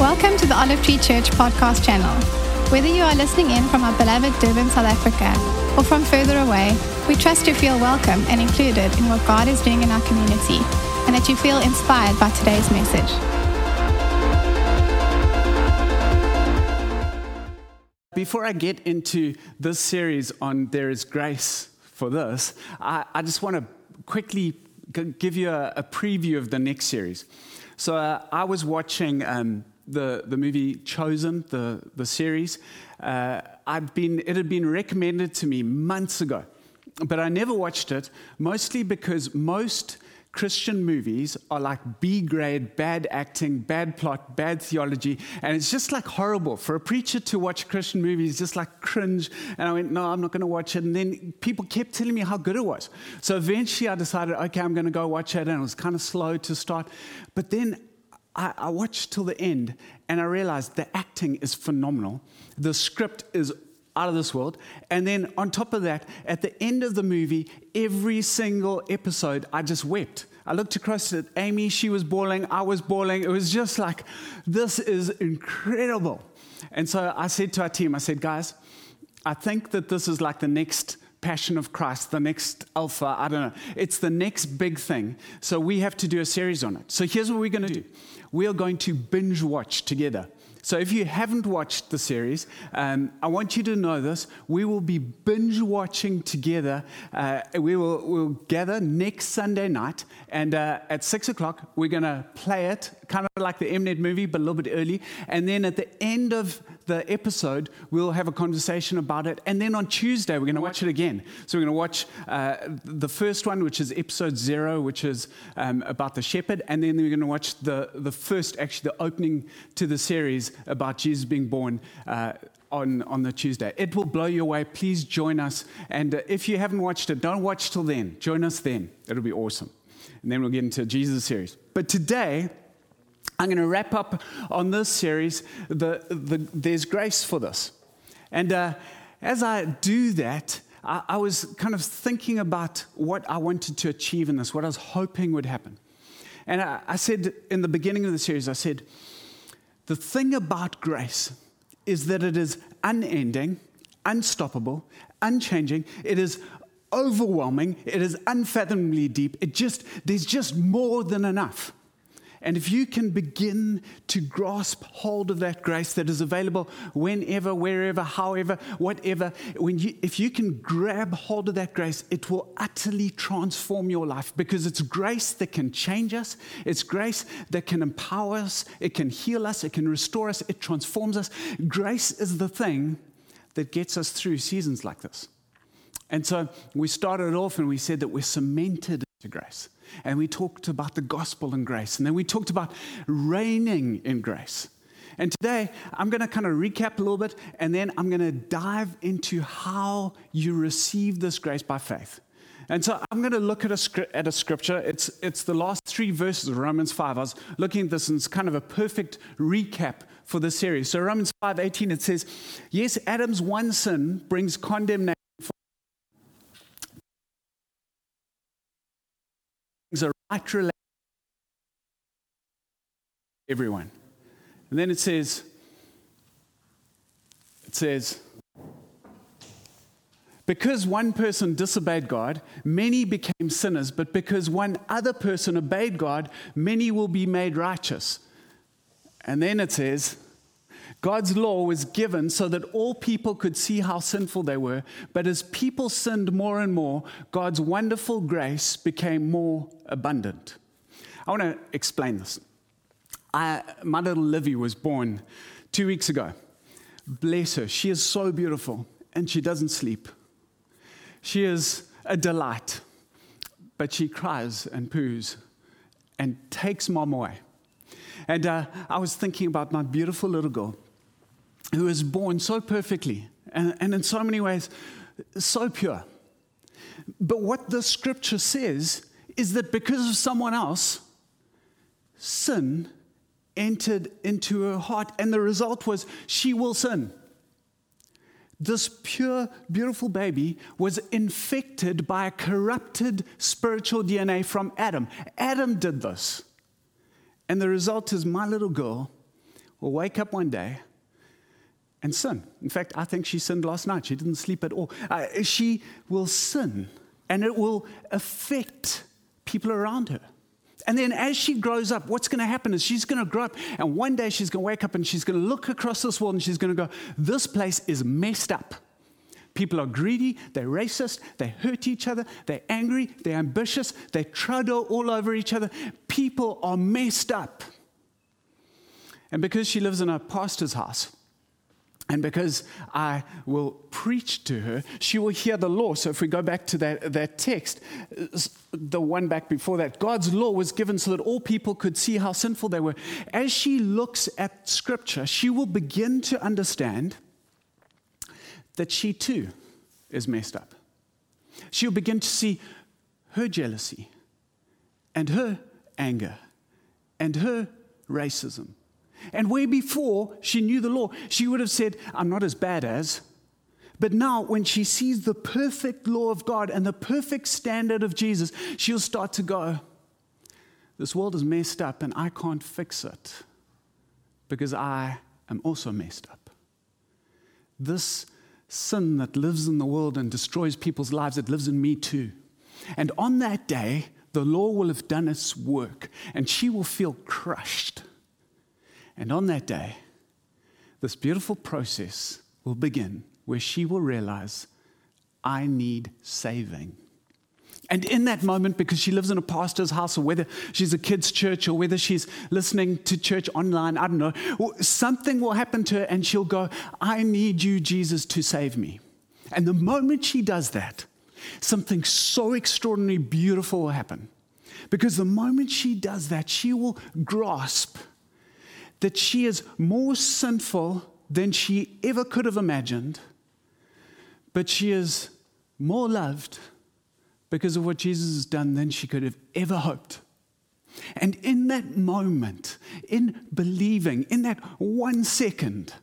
Welcome to the Olive Tree Church podcast channel. Whether you are listening in from our beloved Durban, South Africa, or from further away, we trust you feel welcome and included in what God is doing in our community and that you feel inspired by today's message. Before I get into this series on There is Grace for This, I, I just want to quickly give you a, a, preview of the next series. So uh, I was watching um, the, the movie Chosen, the, the series. Uh, I'd been, it had been recommended to me months ago, but I never watched it, mostly because most Christian movies are like B grade, bad acting, bad plot, bad theology, and it's just like horrible. For a preacher to watch Christian movies, just like cringe. And I went, no, I'm not going to watch it. And then people kept telling me how good it was. So eventually I decided, okay, I'm going to go watch it. And it was kind of slow to start. But then I, I watched till the end, and I realized the acting is phenomenal. The script is out of this world. And then on top of that, at the end of the movie, every single episode, I just wept. I looked across at Amy, she was bawling, I was bawling. It was just like, this is incredible. And so I said to our team, I said, guys, I think that this is like the next Passion of Christ, the next Alpha, I don't know. It's the next big thing. So we have to do a series on it. So here's what we're going to do we are going to binge watch together. So, if you haven't watched the series, um, I want you to know this. We will be binge watching together. Uh, we will we'll gather next Sunday night, and uh, at six o'clock, we're going to play it, kind of like the Mnet movie, but a little bit early. And then at the end of the episode, we'll have a conversation about it. And then on Tuesday, we're going to watch it again. So we're going to watch uh, the first one, which is episode zero, which is um, about the shepherd. And then we're going to watch the, the first, actually, the opening to the series about Jesus being born. Uh, on, on the Tuesday. It will blow you away. Please join us. And uh, if you haven't watched it, don't watch till then. Join us then. It'll be awesome. And then we'll get into Jesus series. But today, I'm going to wrap up on this series. The, the, there's grace for this. And uh, as I do that, I, I, was kind of thinking about what I wanted to achieve in this, what I was hoping would happen. And I, I said in the beginning of the series, I said, the thing about grace is that it is unending, unstoppable, unchanging. It is overwhelming. It is unfathomably deep. It just, there's just more than enough. And if you can begin to grasp hold of that grace that is available whenever, wherever, however, whatever, when you, if you can grab hold of that grace, it will utterly transform your life because it's grace that can change us. It's grace that can empower us. It can heal us. It can restore us. It transforms us. Grace is the thing that gets us through seasons like this. And so we started off and we said that we're cemented into grace. And we talked about the gospel and grace. And then we talked about reigning in grace. And today, I'm going to kind of recap a little bit, and then I'm going to dive into how you receive this grace by faith. And so I'm going to look at a, at a scripture. It's, it's the last three verses of Romans 5. I was looking at this, and it's kind of a perfect recap for the series. So Romans 5:18 it says, "Yes, Adam's one sin brings condemnation relationship everyone. And then it says, it says, because one person disobeyed God, many became sinners, but because one other person obeyed God, many will be made righteous. And then it says, God's law was given so that all people could see how sinful they were. But as people sinned more and more, God's wonderful grace became more abundant. I want to explain this. I, my little Livy was born two weeks ago. Bless her. She is so beautiful and she doesn't sleep. She is a delight, but she cries and poos and takes mom away. And uh, I was thinking about my beautiful little girl who was born so perfectly and, and in so many ways so pure. But what the scripture says is that because of someone else, sin entered into her heart, and the result was she will sin. This pure, beautiful baby was infected by a corrupted spiritual DNA from Adam. Adam did this. And the result is my little girl will wake up one day and sin. In fact, I think she sinned last night. She didn't sleep at all. Uh, she will sin, and it will affect people around her. And then as she grows up, what's going to happen is she's going to grow up, and one day she's going to wake up and she's going to look across this world and she's going to go, This place is messed up. People are greedy, they're racist, they hurt each other, they're angry, they're ambitious, they trudge all over each other. People are messed up. And because she lives in a pastor's house, and because I will preach to her, she will hear the law. So if we go back to that, that text, the one back before that, God's law was given so that all people could see how sinful they were. As she looks at Scripture, she will begin to understand that she too is messed up. She'll begin to see her jealousy and her anger and her racism and where before she knew the law, she would have said, I'm not as bad as. But now, when she sees the perfect law of God and the perfect standard of Jesus, she'll start to go, This world is messed up and I can't fix it because I am also messed up. This sin that lives in the world and destroys people's lives, it lives in me too. And on that day, the law will have done its work and she will feel crushed and on that day, this beautiful process will begin where she will realize, I need saving. And in that moment, because she lives in a pastor's house, or whether she's a kid's church, or whether she's listening to church online, I don't know, something will happen to her and she'll go, I need you, Jesus, to save me. And the moment she does that, something so extraordinarily beautiful will happen. Because the moment she does that, she will grasp that she is more sinful than she ever could have imagined, but she is more loved because of what Jesus has done than she could have ever hoped. And in that moment, in believing, in that one second,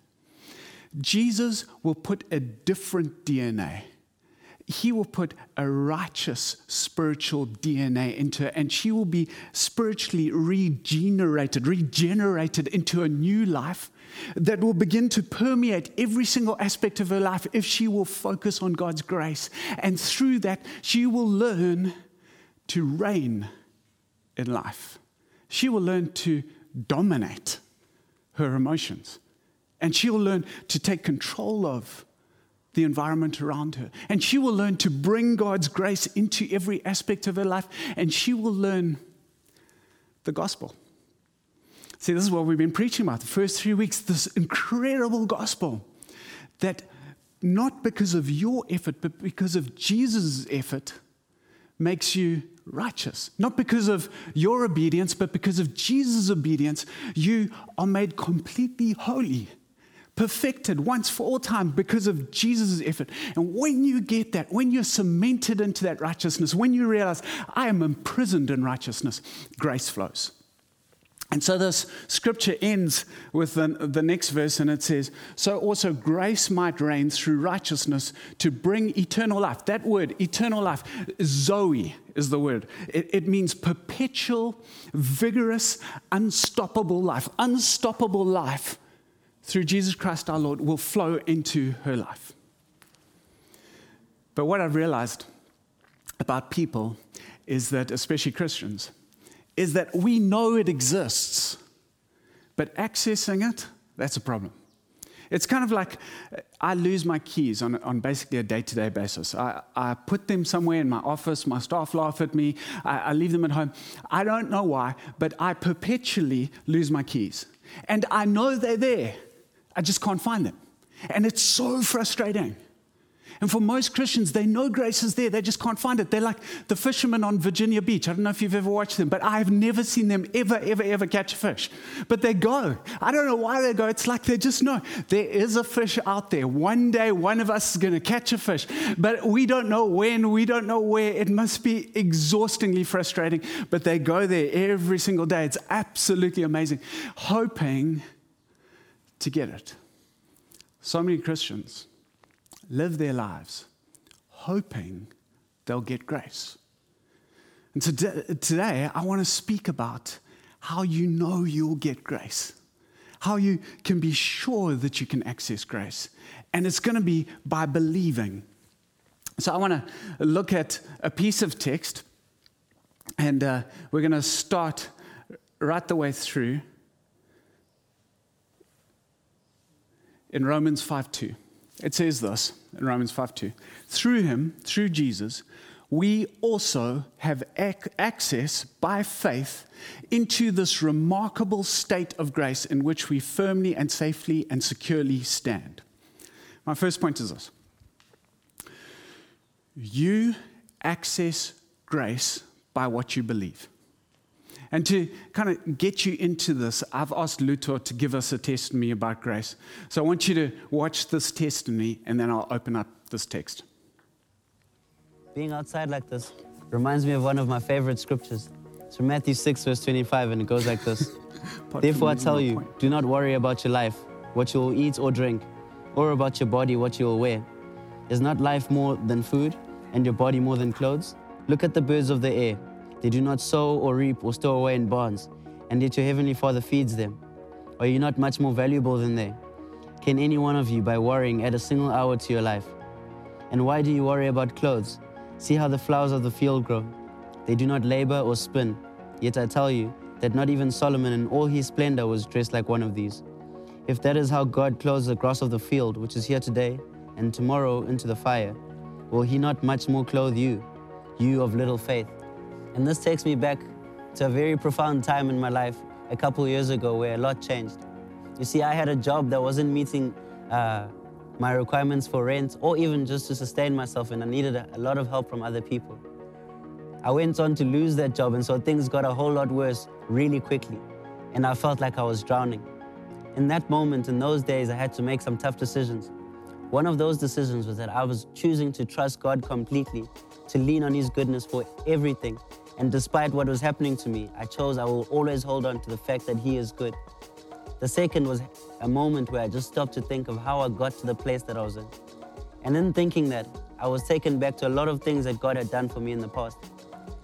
Jesus will put a different DNA he will put a righteous spiritual DNA into her, and she will be spiritually regenerated, regenerated into a new life that will begin to permeate every single aspect of her life if she will focus on God's grace. And through that, she will learn to reign in life. She will learn to dominate her emotions. And she will learn to take control of the environment around her. And she will learn to bring God's grace into every aspect of her life, and she will learn the gospel. See, this is what we've been preaching about the first three weeks this incredible gospel that not because of your effort, but because of Jesus' effort, makes you righteous. Not because of your obedience, but because of Jesus' obedience, you are made completely holy perfected once for all time because of Jesus' effort. And when you get that, when you're cemented into that righteousness, when you realize, I am imprisoned in righteousness, grace flows. And so this scripture ends with the, the next verse, and it says, So also grace might reign through righteousness to bring eternal life. That word, eternal life, Zoe is the word. It, it means perpetual, vigorous, unstoppable life. Unstoppable life through Jesus Christ our Lord will flow into her life. But what I've realized about people is that, especially Christians, is that we know it exists, but accessing it, that's a problem. It's kind of like I lose my keys on, on basically a day to day basis. I, I put them somewhere in my office, my staff laugh at me, I, I leave them at home. I don't know why, but I perpetually lose my keys. And I know they're there. I just can't find them. And it's so frustrating. And for most Christians, they know grace is there, they just can't find it. They're like the fishermen on Virginia Beach. I don't know if you've ever watched them, but I've never seen them ever, ever, ever catch a fish. But they go. I don't know why they go. It's like they just know there is a fish out there. One day, one of us is going to catch a fish, but we don't know when, we don't know where. It must be exhaustingly frustrating, but they go there every single day. It's absolutely amazing, hoping to get it. So many Christians live their lives hoping they'll get grace. And today, I want to speak about how you know you'll get grace. how you can be sure that you can access grace. And it's going to be by believing. So I want to look at a piece of text, and uh, we're going to start right the way through in Romans 5 2. It says this in Romans 5 2. Through him, through Jesus, we also have ac- access by faith into this remarkable state of grace in which we firmly and safely and securely stand. My first point is this you access grace by what you believe. And to kind of get you into this, I've asked Luthor to give us a testimony about grace. So I want you to watch this testimony, and then I'll open up this text. Being outside like this reminds me of one of my favorite scriptures. It's from Matthew 6, verse 25, and it goes like this Therefore, I tell you, do not worry about your life, what you will eat or drink, or about your body, what you will wear. Is not life more than food, and your body more than clothes? Look at the birds of the air. They do not sow or reap or store away in barns, and yet your heavenly Father feeds them. Are you not much more valuable than they? Can any one of you, by worrying, add a single hour to your life? And why do you worry about clothes? See how the flowers of the field grow. They do not labor or spin. Yet I tell you that not even Solomon in all his splendor was dressed like one of these. If that is how God clothes the grass of the field, which is here today and tomorrow into the fire, will he not much more clothe you, you of little faith? And this takes me back to a very profound time in my life a couple years ago where a lot changed. You see, I had a job that wasn't meeting uh, my requirements for rent or even just to sustain myself, and I needed a, a lot of help from other people. I went on to lose that job, and so things got a whole lot worse really quickly, and I felt like I was drowning. In that moment, in those days, I had to make some tough decisions. One of those decisions was that I was choosing to trust God completely, to lean on His goodness for everything, and despite what was happening to me, I chose I will always hold on to the fact that He is good. The second was a moment where I just stopped to think of how I got to the place that I was in. And in thinking that, I was taken back to a lot of things that God had done for me in the past.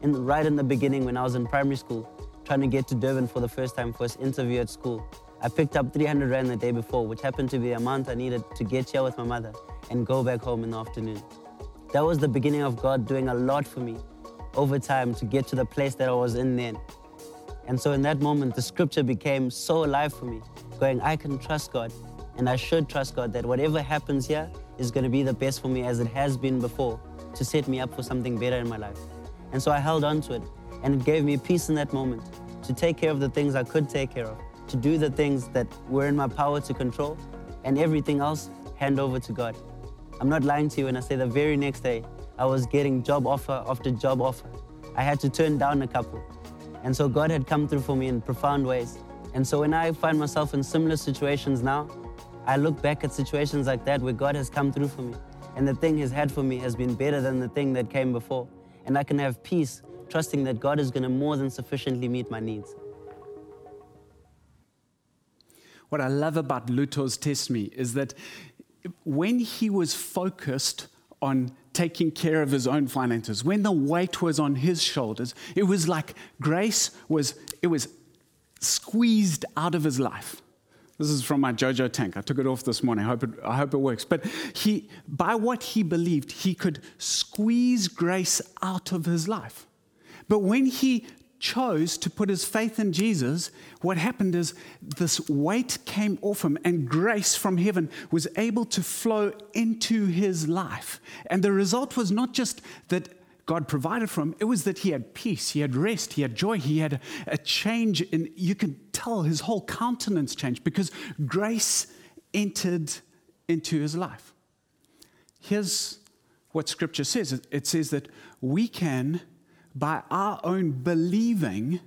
In, right in the beginning, when I was in primary school, trying to get to Durban for the first time for his interview at school, I picked up 300 Rand the day before, which happened to be the amount I needed to get here with my mother and go back home in the afternoon. That was the beginning of God doing a lot for me over time to get to the place that I was in then. And so in that moment, the scripture became so alive for me, going, I can trust God, and I should trust God that whatever happens here is going to be the best for me as it has been before to set me up for something better in my life. And so I held on to it, and it gave me peace in that moment to take care of the things I could take care of, to do the things that were in my power to control, and everything else hand over to God. I'm not lying to you when I say the very next day, I was getting job offer after job offer. I had to turn down a couple. And so God had come through for me in profound ways. And so when I find myself in similar situations now, I look back at situations like that where God has come through for me. And the thing He's had for me has been better than the thing that came before. And I can have peace, trusting that God is going to more than sufficiently meet my needs. What I love about Luthor's testimony is that when he was focused on taking care of his own finances, when the weight was on his shoulders, it was like grace was, it was squeezed out of his life. This is from my JoJo tank. I took it off this morning. I hope it, I hope it works. But he, by what he believed, he could squeeze grace out of his life. But when he chose to put his faith in Jesus, what happened is this weight came off him and grace from heaven was able to flow into his life. And the result was not just that God provided for him, it was that he had peace, he had rest, he had joy, he had a change in, you can tell his whole countenance changed because grace entered into his life. Here's what scripture says it says that we can by our own believing,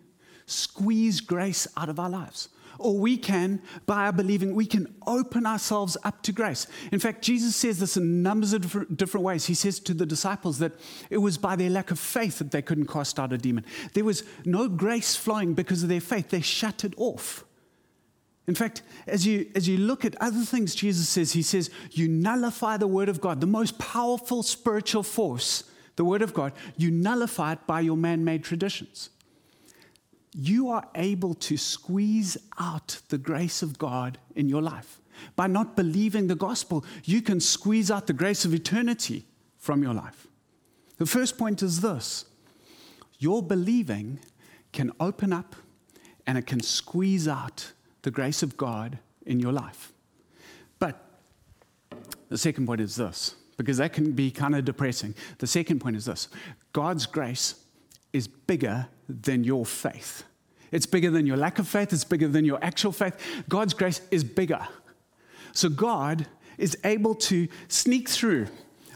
squeeze grace out of our lives. Or we can, by our believing, we can open ourselves up to grace. In fact, Jesus says this in numbers of different, ways. He says to the disciples that it was by their lack of faith that they couldn't cast out a demon. There was no grace flowing because of their faith, they shut it off. In fact, as you, as you look at other things Jesus says, he says, you nullify the word of God, the most powerful spiritual force the Word of God, you nullify it by your man made traditions. you are able to squeeze out the grace of God in your life. By not believing the gospel, you can squeeze out the grace of eternity from your life. The first point is this your believing can open up and it can squeeze out the grace of God in your life. But the second point is this, because that can be kind of depressing. The second point is this God's grace is bigger than your faith. It's bigger than your lack of faith, it's bigger than your actual faith. God's grace is bigger. So God is able to sneak through,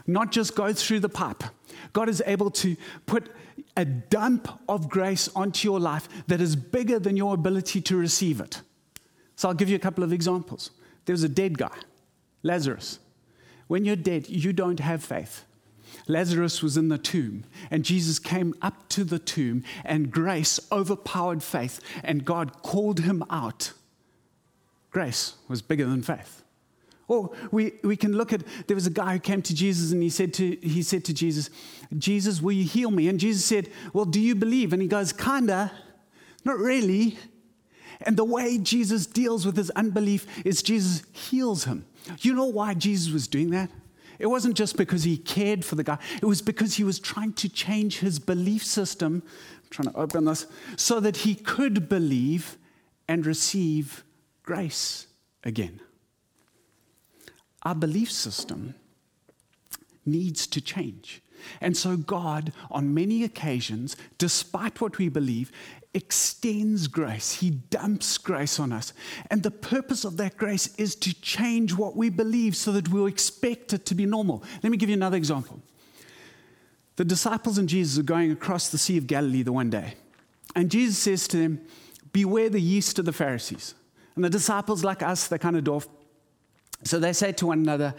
not just go through the pipe. God is able to put a dump of grace onto your life that is bigger than your ability to receive it. So I'll give you a couple of examples. There was a dead guy, Lazarus. When you're dead, you don't have faith. Lazarus was in the tomb, and Jesus came up to the tomb, and grace overpowered faith, and God called him out. Grace was bigger than faith. Or we, we can look at there was a guy who came to Jesus and he said to, he said to Jesus, Jesus, will you heal me? And Jesus said, Well, do you believe? And he goes, Kinda, not really. And the way Jesus deals with his unbelief is Jesus heals him. You know why Jesus was doing that? It wasn't just because he cared for the guy, it was because he was trying to change his belief system. I'm trying to open this so that he could believe and receive grace again. Our belief system needs to change. And so, God, on many occasions, despite what we believe, extends grace. He dumps grace on us. And the purpose of that grace is to change what we believe so that we'll expect it to be normal. Let me give you another example. The disciples and Jesus are going across the Sea of Galilee the one day. And Jesus says to them, Beware the yeast of the Pharisees. And the disciples, like us, they're kind of dwarf. So they say to one another,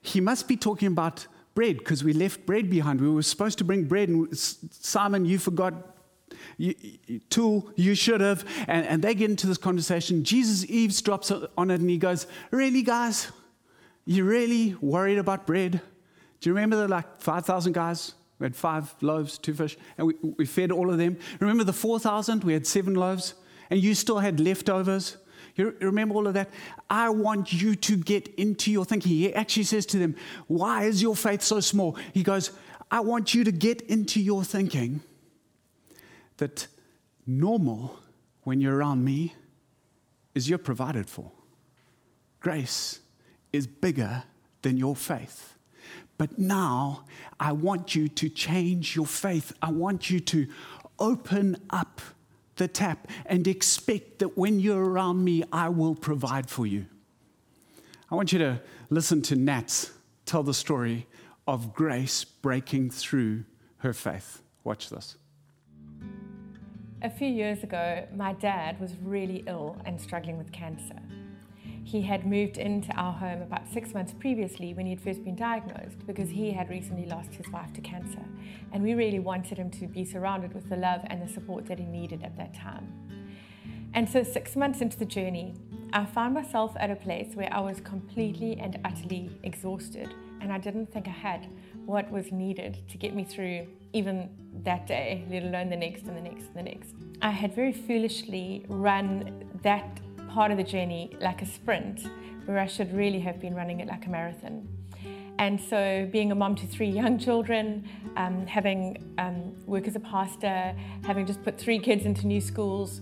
He must be talking about bread because we left bread behind. We were supposed to bring bread, and Simon, you forgot you, tool, you should have. And, and they get into this conversation. Jesus eavesdrops on it and he goes, Really, guys? You really worried about bread? Do you remember the like 5,000 guys? We had five loaves, two fish, and we, we fed all of them. Remember the 4,000? We had seven loaves, and you still had leftovers. You remember all of that? I want you to get into your thinking. He actually says to them, Why is your faith so small? He goes, I want you to get into your thinking that normal when you're around me is you're provided for. Grace is bigger than your faith. But now I want you to change your faith. I want you to open up the tap and expect that when you're around me, I will provide for you. I want you to listen to Nats tell the story of grace breaking through her faith. Watch this. A few years ago, my dad was really ill and struggling with cancer. He had moved into our home about six months previously when he'd first been diagnosed because he had recently lost his wife to cancer. And we really wanted him to be surrounded with the love and the support that he needed at that time. And so, six months into the journey, I found myself at a place where I was completely and utterly exhausted, and I didn't think I had what was needed to get me through even that day, let alone the next and the next and the next. I had very foolishly run that part of the journey like a sprint, where I should really have been running it like a marathon. And so, being a mom to three young children, um, having um, work as a pastor, having just put three kids into new schools,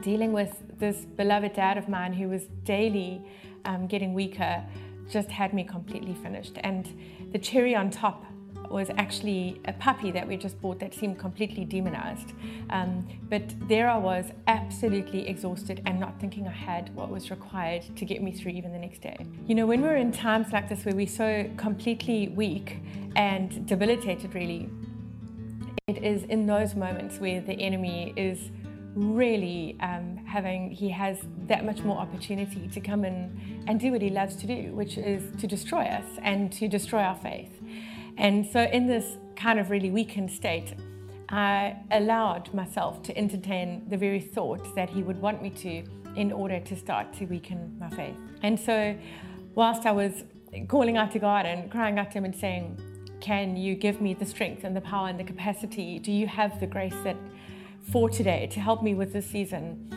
dealing with this beloved dad of mine who was daily um, getting weaker, just had me completely finished. And the cherry on top was actually a puppy that we just bought that seemed completely demonized. Um, but there I was, absolutely exhausted and not thinking I had what was required to get me through even the next day. You know, when we're in times like this where we're so completely weak and debilitated, really, it is in those moments where the enemy is really um, having, he has that much more opportunity to come in and do what he loves to do, which is to destroy us and to destroy our faith. And so, in this kind of really weakened state, I allowed myself to entertain the very thought that he would want me to in order to start to weaken my faith. And so, whilst I was calling out to God and crying out to Him and saying, Can you give me the strength and the power and the capacity? Do you have the grace that for today to help me with this season,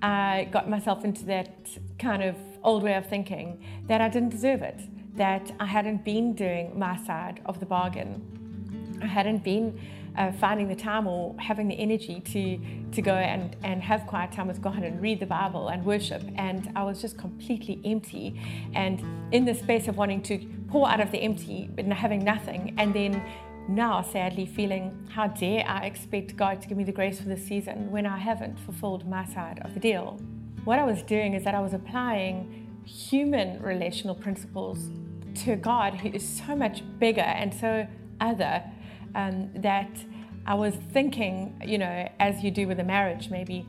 I got myself into that kind of old way of thinking that I didn't deserve it, that I hadn't been doing my side of the bargain. I hadn't been uh, finding the time or having the energy to, to go and, and have quiet time with God and read the Bible and worship. And I was just completely empty. And in the space of wanting to pour out of the empty but having nothing, and then now sadly feeling, how dare I expect God to give me the grace for this season when I haven't fulfilled my side of the deal? What I was doing is that I was applying human relational principles to God, who is so much bigger and so other um, that I was thinking, you know, as you do with a marriage, maybe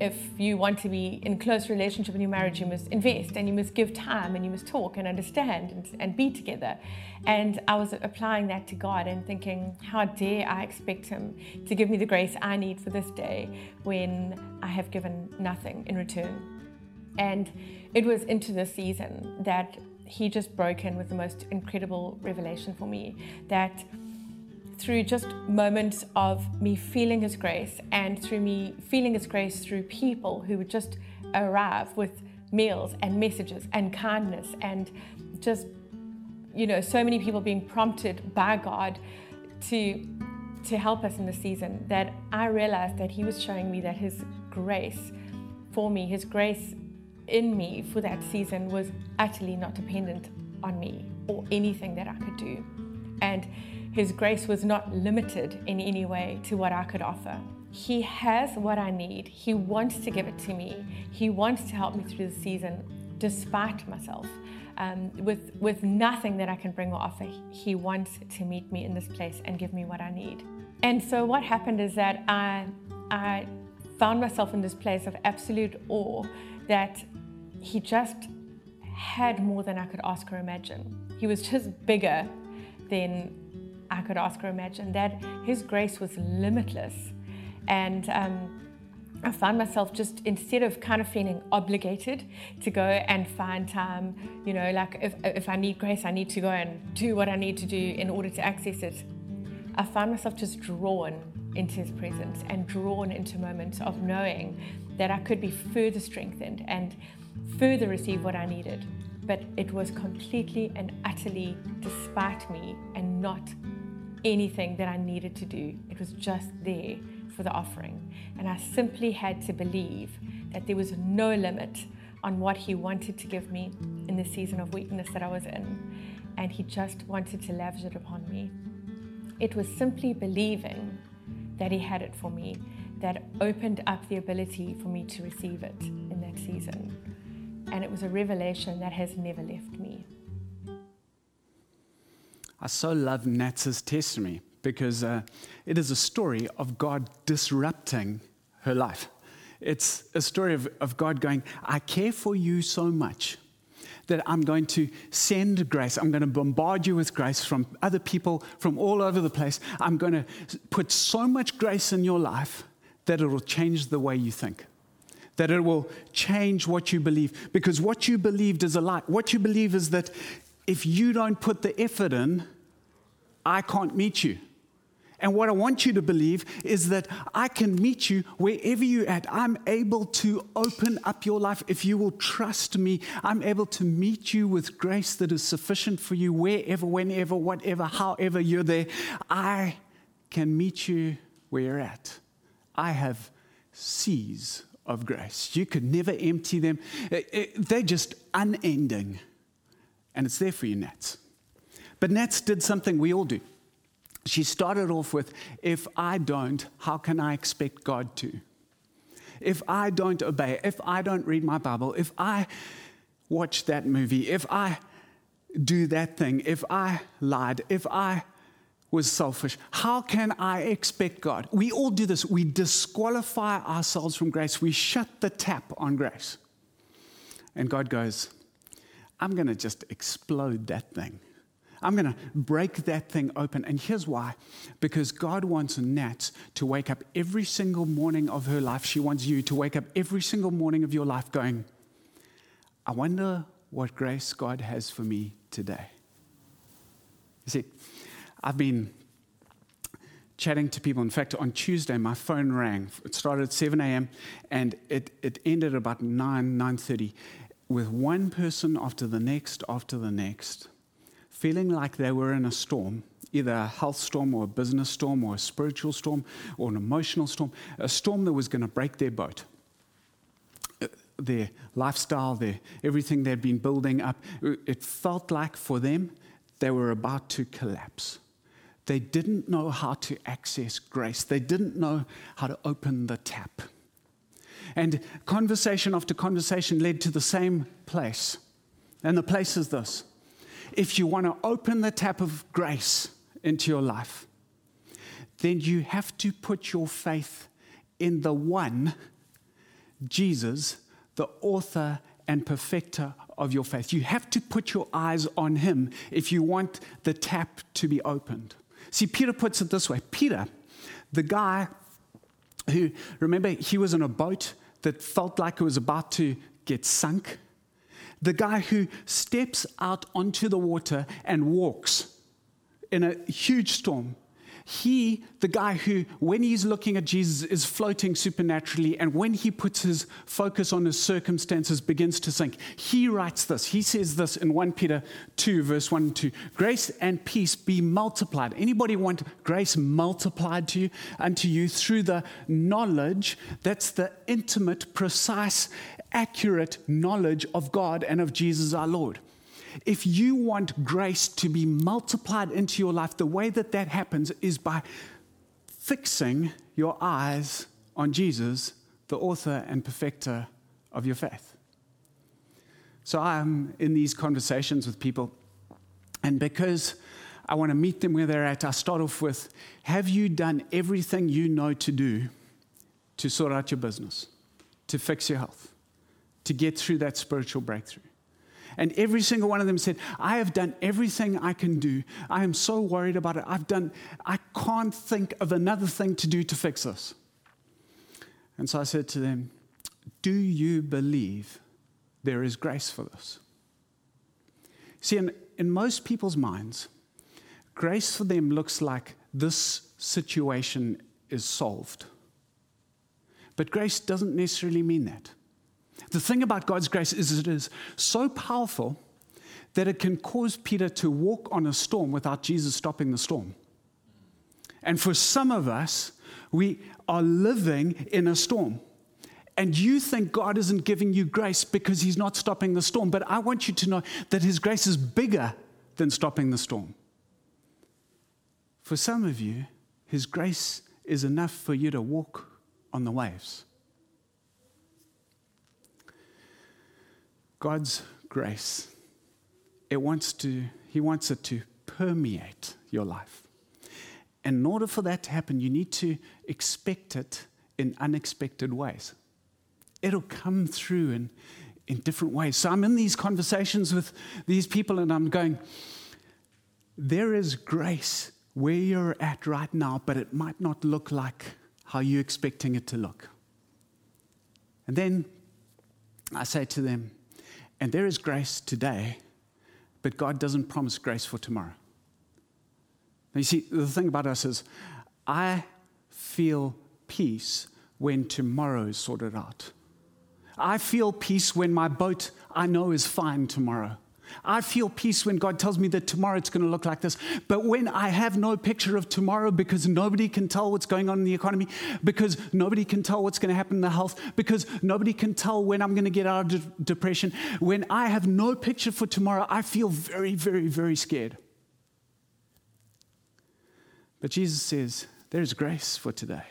if you want to be in close relationship in your marriage, you must invest and you must give time and you must talk and understand and, and be together. And I was applying that to God and thinking, how dare I expect Him to give me the grace I need for this day when I have given nothing in return? And it was into this season that He just broke in with the most incredible revelation for me that through just moments of me feeling His grace and through me feeling His grace through people who would just arrive with meals and messages and kindness and just, you know, so many people being prompted by God to to help us in the season that I realized that He was showing me that His grace for me, His grace in me for that season was utterly not dependent on me or anything that I could do. And his grace was not limited in any way to what I could offer. He has what I need. He wants to give it to me. He wants to help me through the season despite myself. Um, with, with nothing that I can bring or offer, He wants to meet me in this place and give me what I need. And so, what happened is that I, I found myself in this place of absolute awe that He just had more than I could ask or imagine. He was just bigger than I could ask or imagine, that His grace was limitless. And um, I found myself just instead of kind of feeling obligated to go and find time, you know, like if, if I need grace, I need to go and do what I need to do in order to access it. I found myself just drawn into His presence and drawn into moments of knowing that I could be further strengthened and further receive what I needed. But it was completely and utterly despite me and not anything that I needed to do. It was just there for the offering. And I simply had to believe that there was no limit on what He wanted to give me in the season of weakness that I was in. And He just wanted to lavish it upon me. It was simply believing that He had it for me that opened up the ability for me to receive it in that season. And it was a revelation that has never left me. I so love Nat's testimony because uh, it is a story of God disrupting her life. It's a story of, of God going, I care for you so much that I'm going to send grace. I'm going to bombard you with grace from other people from all over the place. I'm going to put so much grace in your life that it will change the way you think, that it will change what you believe. Because what you believed is a lie. What you believe is that if you don't put the effort in, I can't meet you. And what I want you to believe is that I can meet you wherever you're at. I'm able to open up your life. If you will trust me, I'm able to meet you with grace that is sufficient for you wherever, whenever, whatever, however you're there. I can meet you where you're at. I have seas of grace. You could never empty them, uh, uh, they're just unending and it's there for you, Nats. But Nats did something we all do. She started off with, If I don't, how can I expect God to? If I don't obey, if I don't read my Bible, if I watch that movie, if I do that thing, if I lied, if I was selfish, how can I expect God? We all do this. We disqualify ourselves from grace, we shut the tap on grace. And God goes, I'm going to just explode that thing. I'm going to break that thing open. And here's why because God wants Nat to wake up every single morning of her life. She wants you to wake up every single morning of your life going, I wonder what grace God has for me today. You see, I've been chatting to people. In fact, on Tuesday, my phone rang. It started at 7 a.m. and it, it ended about 9, 9.30 with one person after the next after the next, feeling like they were in a storm, either a health storm or a business storm or a spiritual storm or an emotional storm, a storm that was going to break their boat. Their lifestyle, their, everything they'd been building up, it felt like for them they were about to collapse. They didn't know how to access grace. They didn't know how to open the tap. And conversation after conversation led to the same place. And the place is this if you want to open the tap of grace into your life, then you have to put your faith in the one, Jesus, the author and perfecter of your faith. You have to put your eyes on him if you want the tap to be opened. See, Peter puts it this way Peter, the guy who, remember, he was in a boat that felt like it was about to get sunk. The guy who steps out onto the water and walks in a huge storm he, the guy who, when he's looking at Jesus, is floating supernaturally, and when he puts his focus on his circumstances, begins to sink. He writes this. He says this in 1 Peter 2, verse 1 and 2 Grace and peace be multiplied. Anybody want grace multiplied to you, unto you through the knowledge that's the intimate, precise, accurate knowledge of God and of Jesus our Lord? If you want grace to be multiplied into your life, the way that that happens is by fixing your eyes on Jesus, the author and perfecter of your faith. So I'm in these conversations with people, and because I want to meet them where they're at, I start off with Have you done everything you know to do to sort out your business, to fix your health, to get through that spiritual breakthrough? And every single one of them said, I have done everything I can do. I am so worried about it. I've done, I can't think of another thing to do to fix this. And so I said to them, Do you believe there is grace for this? See, in, in most people's minds, grace for them looks like this situation is solved. But grace doesn't necessarily mean that. The thing about God's grace is it is so powerful that it can cause Peter to walk on a storm without Jesus stopping the storm. And for some of us, we are living in a storm. And you think God isn't giving you grace because He's not stopping the storm. But I want you to know that His grace is bigger than stopping the storm. For some of you, His grace is enough for you to walk on the waves. God's grace, it wants to, He wants it to permeate your life. And in order for that to happen, you need to expect it in unexpected ways. It'll come through in, in different ways. So I'm in these conversations with these people and I'm going, there is grace where you're at right now, but it might not look like how you're expecting it to look. And then I say to them, and there is grace today, but God doesn't promise grace for tomorrow. Now, you see, the thing about us is, I feel peace when tomorrow is sorted out. I feel peace when my boat I know is fine tomorrow. I feel peace when God tells me that tomorrow it's going to look like this. But when I have no picture of tomorrow because nobody can tell what's going on in the economy, because nobody can tell what's going to happen in the health, because nobody can tell when I'm going to get out of de- depression, when I have no picture for tomorrow, I feel very, very, very scared. But Jesus says, There's grace for today.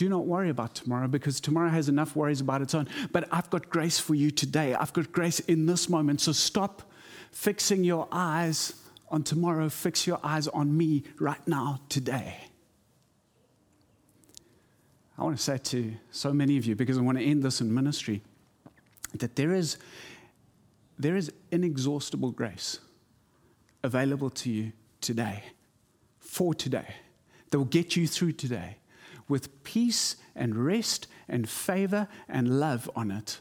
Do not worry about tomorrow because tomorrow has enough worries about its own. But I've got grace for you today. I've got grace in this moment. So stop fixing your eyes on tomorrow. Fix your eyes on me right now, today. I want to say to so many of you, because I want to end this in ministry, that there is, there is inexhaustible grace available to you today, for today, that will get you through today with peace and rest and favor and love on it.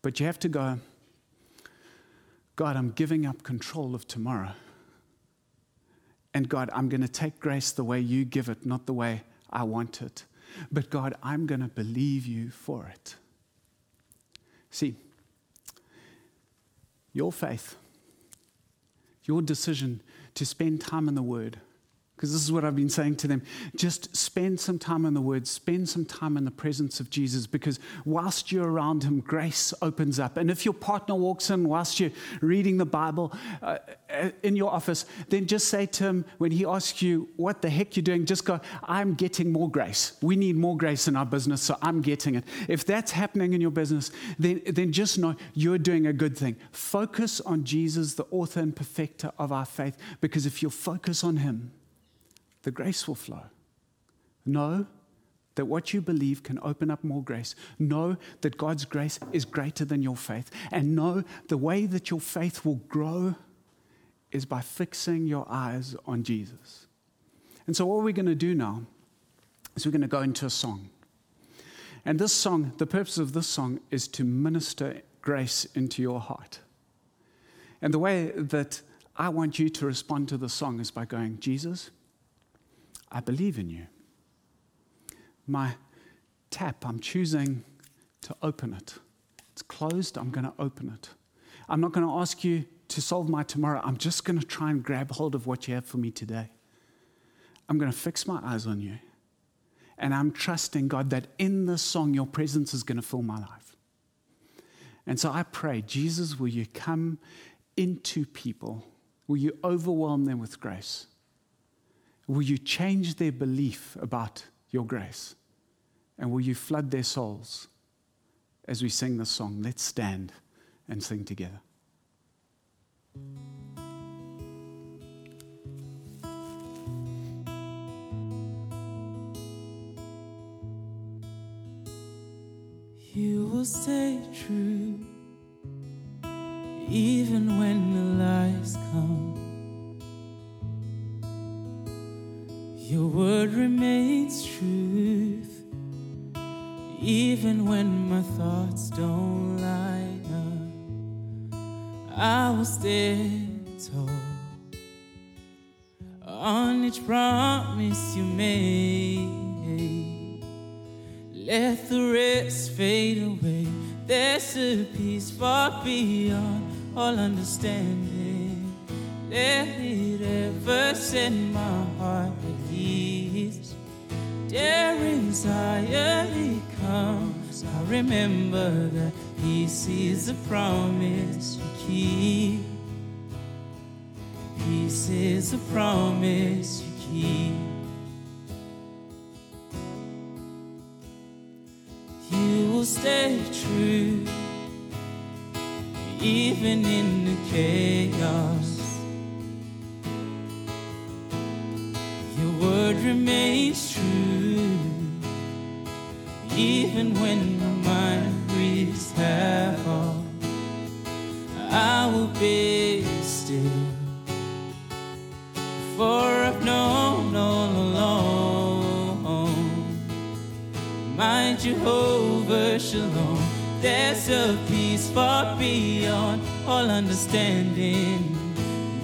But you have to go, God, I'm giving up control of tomorrow. And God, I'm going to take grace the way you give it, not the way I want it. But God, I'm going to believe you for it. See, your faith, your decision to spend time in the Word, because this is what I've been saying to them. Just spend some time in the Word, spend some time in the presence of Jesus, because whilst you're around Him, grace opens up. And if your partner walks in whilst you're reading the Bible uh, uh, in your office, then just say to him, when he asks you, What the heck you're doing, just go, I'm getting more grace. We need more grace in our business, so I'm getting it. If that's happening in your business, then, then just know you're doing a good thing. Focus on Jesus, the author and perfecter of our faith, because if you focus on Him, the grace will flow. Know that what you believe can open up more grace. Know that God's grace is greater than your faith. And know the way that your faith will grow is by fixing your eyes on Jesus. And so, what we're going to do now is we're going to go into a song. And this song, the purpose of this song is to minister grace into your heart. And the way that I want you to respond to the song is by going, Jesus, I believe in you. My tap, I'm choosing to open it. It's closed, I'm going to open it. I'm not going to ask you to solve my tomorrow. I'm just going to try and grab hold of what you have for me today. I'm going to fix my eyes on you. And I'm trusting, God, that in this song, your presence is going to fill my life. And so I pray, Jesus, will you come into people? Will you overwhelm them with grace? Will you change their belief about your grace? And will you flood their souls as we sing this song? Let's stand and sing together. You will stay true even when the lies come. Your word remains truth, even when my thoughts don't line up. I will stand tall on each promise you made. Let the rest fade away. There's a peace far beyond all understanding. Let it ever set my heart. Dare anxiety comes, I remember that peace is a promise you keep. Peace is a promise you keep. You will stay true, even in the chaos. Your word remains true, even when my breathes half off. I will be still, for I've known all along. My Jehovah Shalom, there's a peace far beyond all understanding.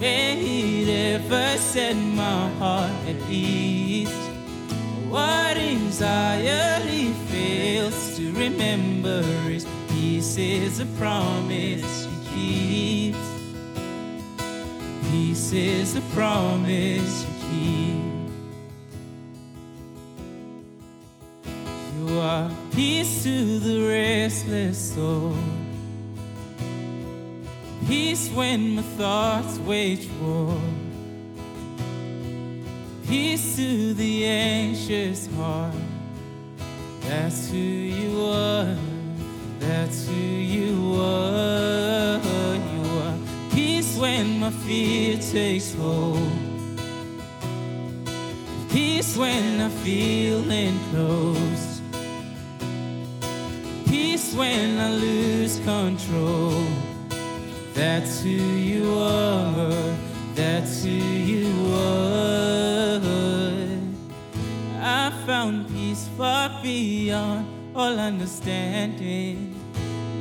May it ever set my heart at ease. What anxiety remember is peace is a promise you keep. Peace is a promise you keep. You are peace to the restless soul. Peace when my thoughts wage war. Peace to the anxious heart. That's who you are. That's who you are. You are peace when my fear takes hold. Peace when I feel enclosed. Peace when I lose control. That's who you are. That's who far beyond all understanding.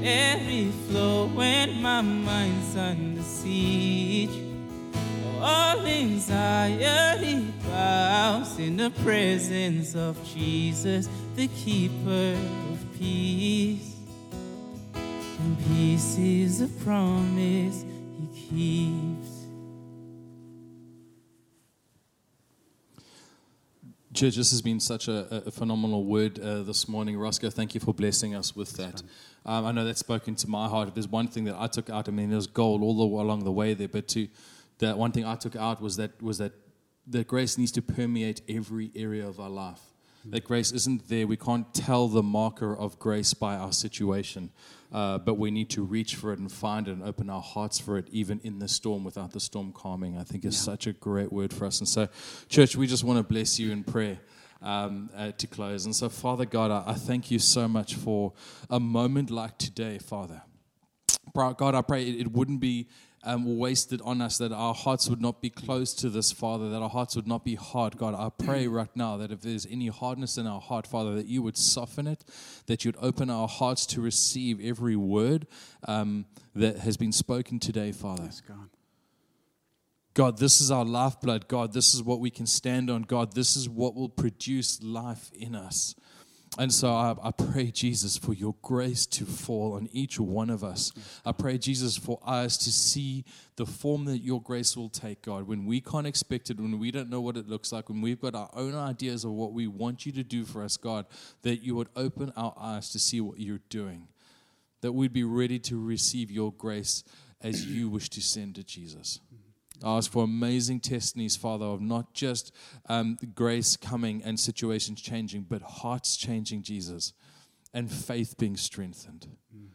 It flow when my mind's under siege. All anxiety bows in the presence of Jesus, the keeper of peace. And peace is a promise he keeps. Church, this has been such a, a phenomenal word uh, this morning. Roscoe, thank you for blessing us with that. Um, I know that's spoken to my heart. If there's one thing that I took out, I mean, there's gold all the, along the way there, but to that one thing I took out was that was that that grace needs to permeate every area of our life. That grace isn't there. We can't tell the marker of grace by our situation, uh, but we need to reach for it and find it and open our hearts for it, even in the storm, without the storm calming. I think is such a great word for us. And so, church, we just want to bless you in prayer. Um, uh, to close. And so, Father God, I, I thank you so much for a moment like today, Father. God, I pray it, it wouldn't be um, wasted on us, that our hearts would not be closed to this, Father, that our hearts would not be hard. God, I pray right now that if there's any hardness in our heart, Father, that you would soften it, that you'd open our hearts to receive every word um, that has been spoken today, Father. Yes, God. God, this is our lifeblood. God, this is what we can stand on. God, this is what will produce life in us. And so I, I, pray, Jesus, for your grace to fall on each one of us. I pray, Jesus, for us to see the form that your grace will take, God, when we can't expect it, when we don't know what it looks like, when we've got our own ideas of what we want you to do for us, God, that you would open our eyes to see what you're doing, that we'd be ready to receive your grace as you wish to send it, Jesus. I ask for amazing testimonies, Father, of not just um, grace coming and situations changing, but hearts changing, Jesus, and faith being strengthened. Mm.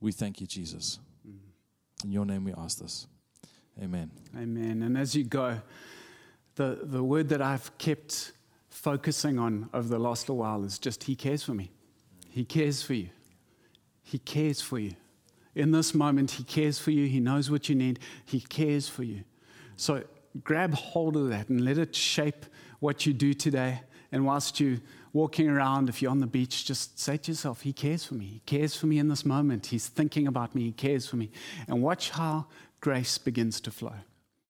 We thank you, Jesus. Mm. In your name we ask this. Amen. Amen. And as you go, the, the word that I've kept focusing on over the last little while is just He cares for me. He cares for you. He cares for you. In this moment, He cares for you. He knows what you need. He cares for you. So grab hold of that and let it shape what you do today. And whilst you're walking around, if you're on the beach, just say to yourself, He cares for me. He cares for me in this moment. He's thinking about me. He cares for me. And watch how grace begins to flow.